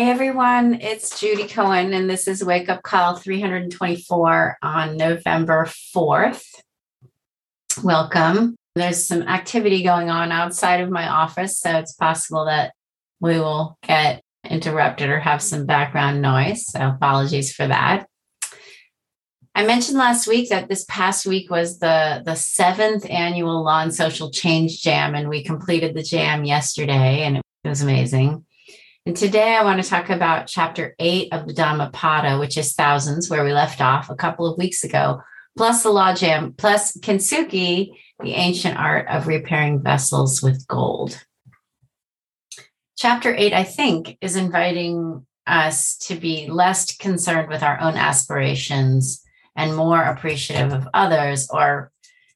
Hey everyone, it's Judy Cohen, and this is Wake Up Call 324 on November 4th. Welcome. There's some activity going on outside of my office, so it's possible that we will get interrupted or have some background noise. So apologies for that. I mentioned last week that this past week was the, the seventh annual Law and Social Change Jam, and we completed the jam yesterday, and it was amazing. And today I want to talk about chapter eight of the Dhammapada, which is thousands, where we left off a couple of weeks ago, plus the Law Jam, plus Kintsugi, the ancient art of repairing vessels with gold. Chapter eight, I think, is inviting us to be less concerned with our own aspirations and more appreciative of others, or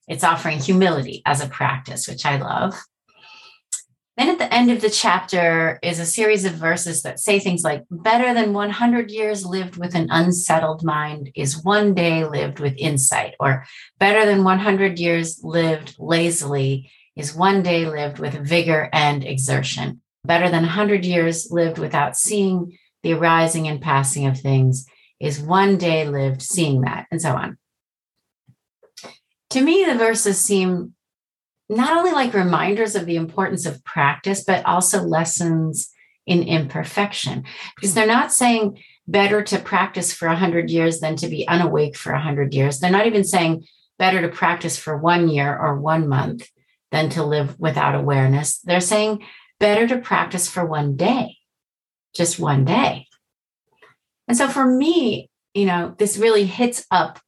it's offering humility as a practice, which I love. Then at the end of the chapter is a series of verses that say things like better than 100 years lived with an unsettled mind is one day lived with insight, or better than 100 years lived lazily is one day lived with vigor and exertion. Better than 100 years lived without seeing the arising and passing of things is one day lived seeing that, and so on. To me, the verses seem not only like reminders of the importance of practice, but also lessons in imperfection, because they're not saying better to practice for 100 years than to be unawake for 100 years. They're not even saying better to practice for one year or one month than to live without awareness. They're saying better to practice for one day, just one day. And so for me, you know, this really hits up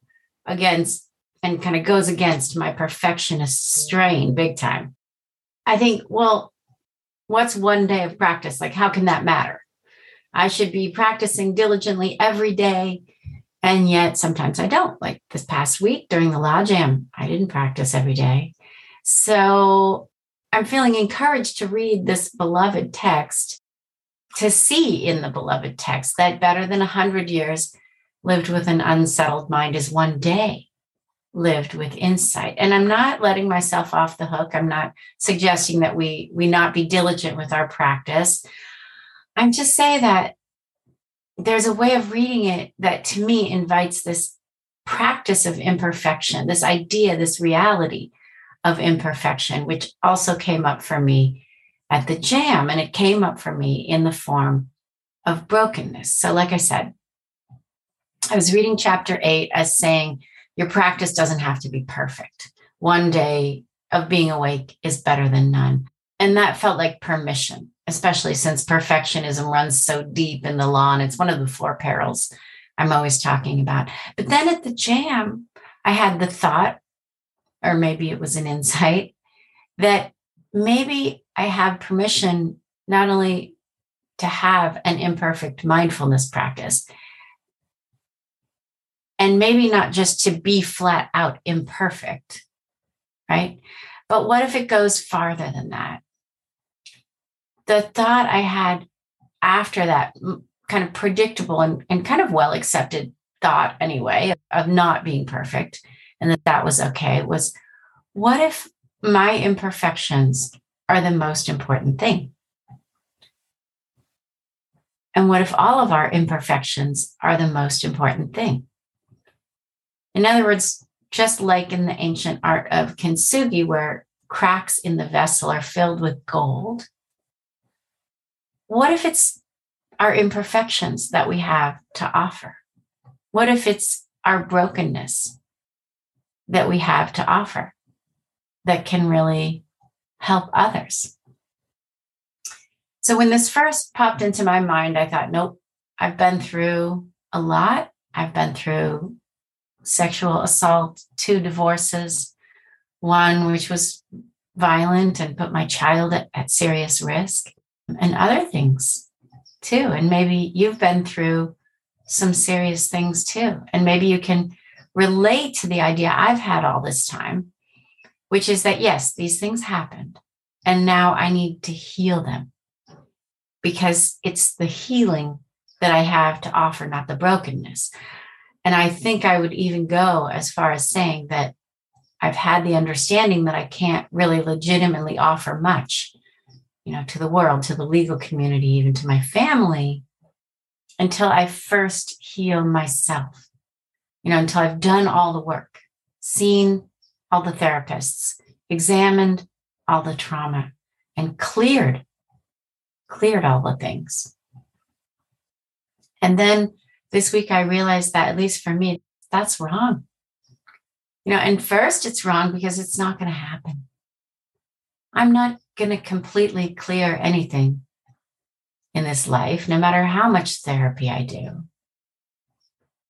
against and kind of goes against my perfectionist strain big time. I think, well, what's one day of practice? Like, how can that matter? I should be practicing diligently every day. And yet sometimes I don't. Like this past week during the Law Jam, I didn't practice every day. So I'm feeling encouraged to read this beloved text, to see in the beloved text that better than a hundred years lived with an unsettled mind is one day lived with insight. And i'm not letting myself off the hook. I'm not suggesting that we we not be diligent with our practice. I'm just saying that there's a way of reading it that to me invites this practice of imperfection this idea this reality of imperfection which also came up for me at the jam and it came up for me in the form of brokenness. So like i said i was reading chapter 8 as saying your practice doesn't have to be perfect. One day of being awake is better than none. And that felt like permission, especially since perfectionism runs so deep in the law. And it's one of the four perils I'm always talking about. But then at the jam, I had the thought, or maybe it was an insight, that maybe I have permission not only to have an imperfect mindfulness practice, and maybe not just to be flat out imperfect, right? But what if it goes farther than that? The thought I had after that kind of predictable and, and kind of well accepted thought, anyway, of not being perfect and that that was okay was what if my imperfections are the most important thing? And what if all of our imperfections are the most important thing? In other words, just like in the ancient art of kintsugi, where cracks in the vessel are filled with gold, what if it's our imperfections that we have to offer? What if it's our brokenness that we have to offer that can really help others? So when this first popped into my mind, I thought, nope, I've been through a lot. I've been through sexual assault, two divorces, one which was violent and put my child at, at serious risk, and other things too. And maybe you've been through some serious things too. And maybe you can relate to the idea I've had all this time, which is that yes, these things happened. And now I need to heal them because it's the healing that I have to offer, not the brokenness. And I think I would even go as far as saying that I've had the understanding that I can't really legitimately offer much, you know, to the world, to the legal community, even to my family, until I first heal myself, you know, until I've done all the work, seen all the therapists, examined all the trauma, and cleared, cleared all the things. And then this week I realized that, at least for me, that's wrong. You know, and first it's wrong because it's not going to happen. I'm not going to completely clear anything in this life, no matter how much therapy I do.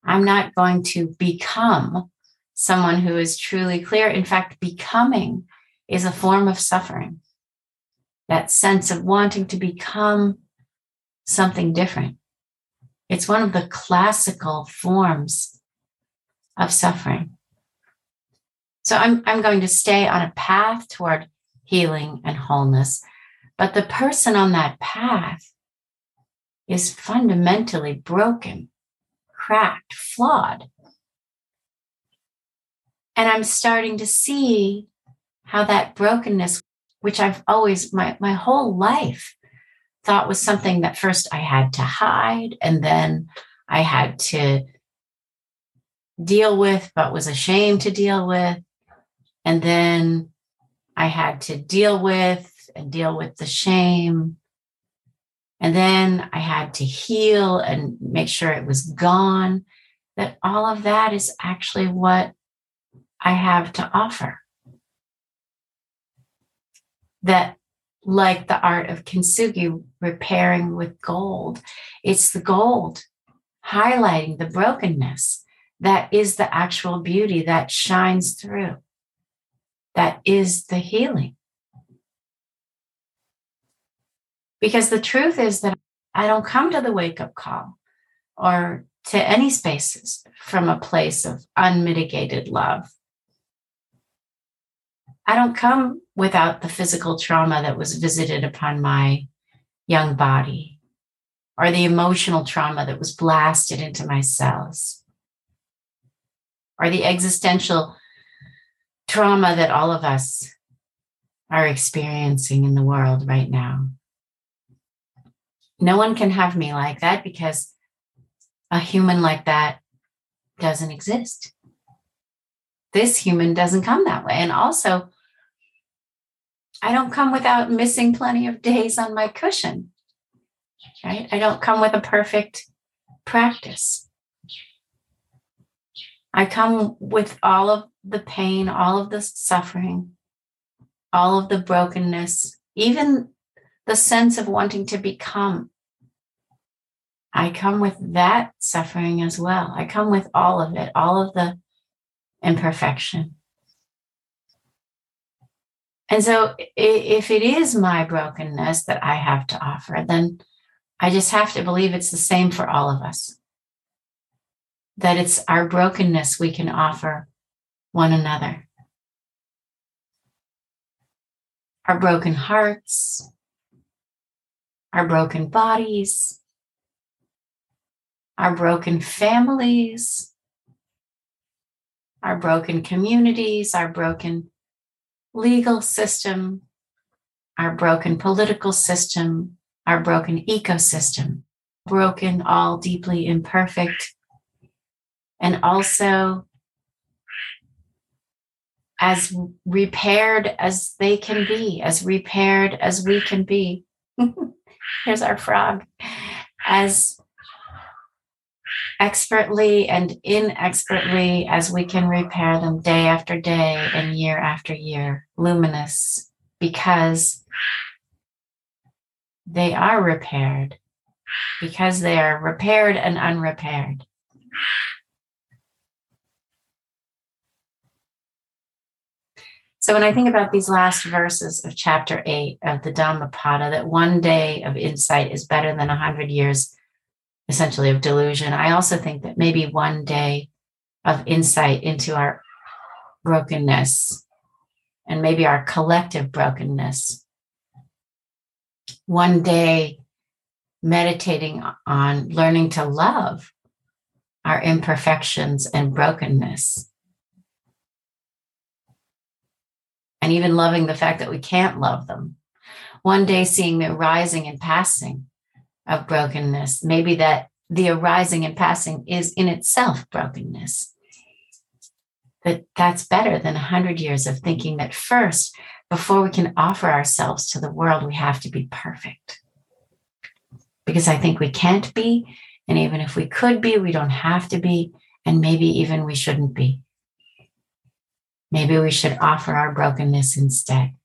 I'm not going to become someone who is truly clear. In fact, becoming is a form of suffering. That sense of wanting to become something different. It's one of the classical forms of suffering. So I'm, I'm going to stay on a path toward healing and wholeness. But the person on that path is fundamentally broken, cracked, flawed. And I'm starting to see how that brokenness, which I've always, my, my whole life, thought was something that first I had to hide and then I had to deal with, but was ashamed to deal with. And then I had to deal with and deal with the shame. And then I had to heal and make sure it was gone. That all of that is actually what I have to offer. That, like the art of kintsugi, repairing with gold, it's the gold highlighting the brokenness that is the actual beauty that shines through. That is the healing. Because the truth is that I don't come to the wake up call or to any spaces from a place of unmitigated love. I don't come without the physical trauma that was visited upon my young body or the emotional trauma that was blasted into my cells or the existential trauma that all of us are experiencing in the world right now. No one can have me like that because a human like that doesn't exist. This human doesn't come that way. And also, I don't come without missing plenty of days on my cushion, right? I don't come with a perfect practice. I come with all of the pain, all of the suffering, all of the brokenness, even the sense of wanting to become. I come with that suffering as well. I come with all of it, all of the imperfection. And so, if it is my brokenness that I have to offer, then I just have to believe it's the same for all of us. That it's our brokenness we can offer one another. Our broken hearts, our broken bodies, our broken families, our broken communities, our broken legal system, our broken political system, our broken ecosystem, broken, all deeply imperfect, and also as repaired as they can be, as repaired as we can be. Here's our frog. As expertly and inexpertly as we can repair them day after day and year after year, luminous, because they are repaired, because they are repaired and unrepaired. So when I think about these last verses of chapter eight of the Dhammapada, that one day of insight is better than a hundred years essentially of delusion. I also think that maybe one day of insight into our brokenness and maybe our collective brokenness. One day meditating on learning to love our imperfections and brokenness. And even loving the fact that we can't love them. One day seeing the rising and passing of brokenness. Maybe that the arising and passing is in itself brokenness. That that's better than a hundred years of thinking that first, before we can offer ourselves to the world, we have to be perfect. Because I think we can't be. And even if we could be, we don't have to be. And maybe even we shouldn't be. Maybe we should offer our brokenness instead.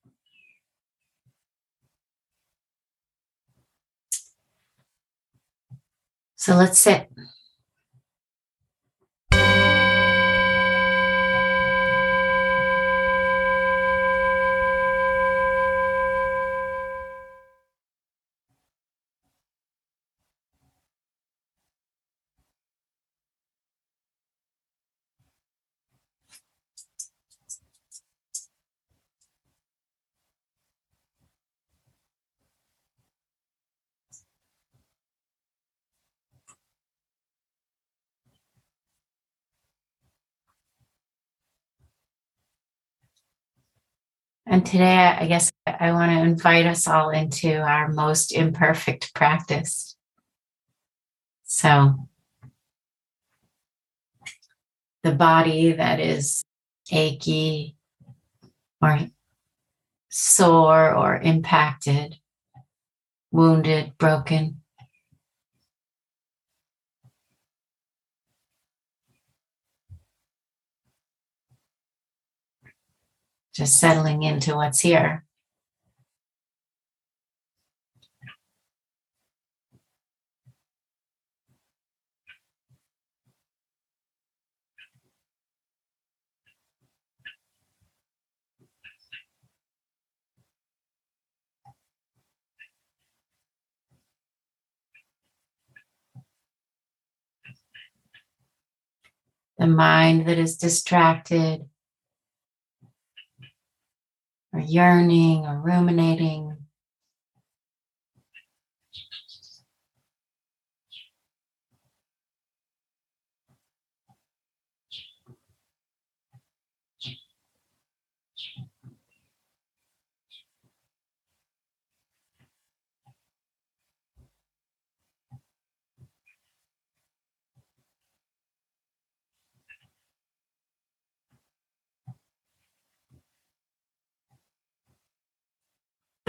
So let's sit. And today, I guess I want to invite us all into our most imperfect practice. So, the body that is achy or sore or impacted, wounded, broken. Just settling into what's here. The mind that is distracted yearning or ruminating.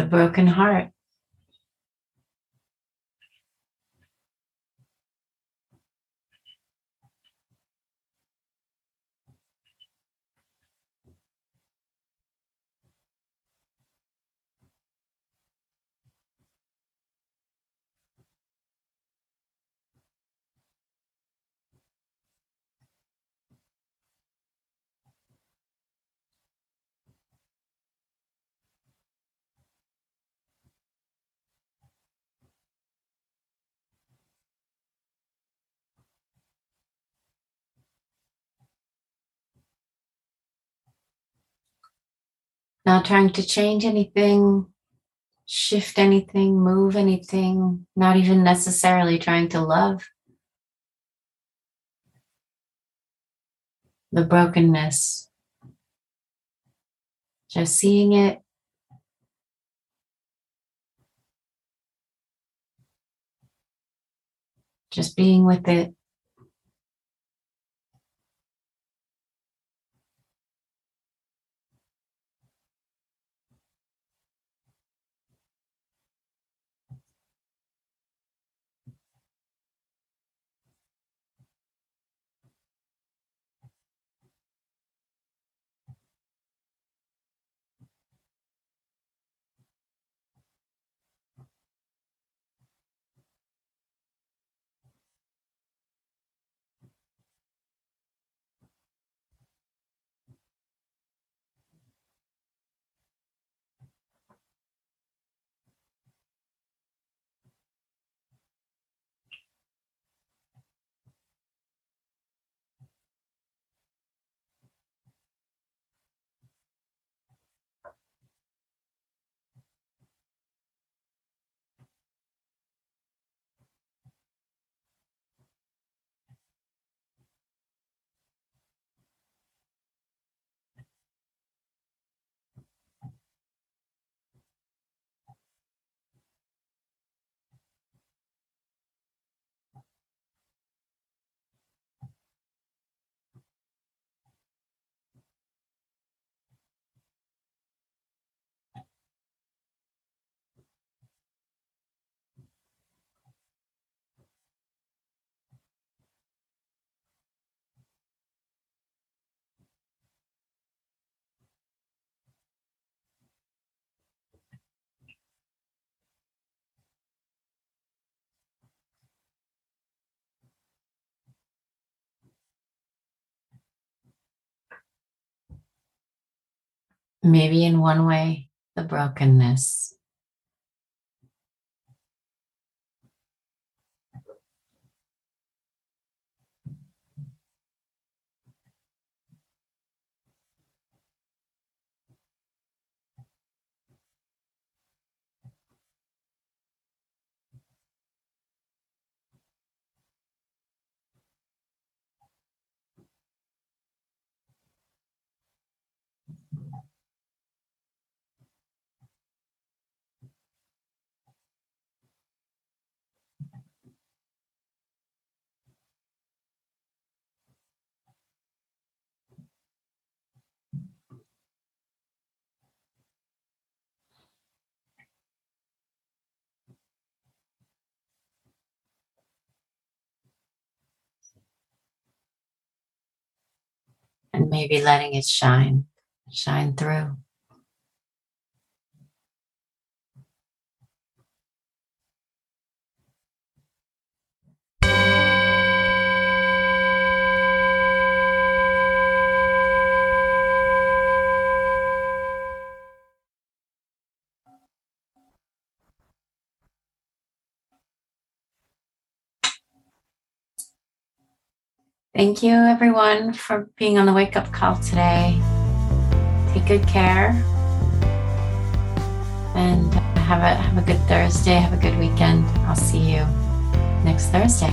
The broken heart. Not trying to change anything, shift anything, move anything, not even necessarily trying to love. The brokenness, just seeing it. Just being with it. Maybe in one way, the brokenness. And maybe letting it shine, shine through. Thank you, everyone, for being on the wake up call today. Take good care and have a, have a good Thursday. Have a good weekend. I'll see you next Thursday.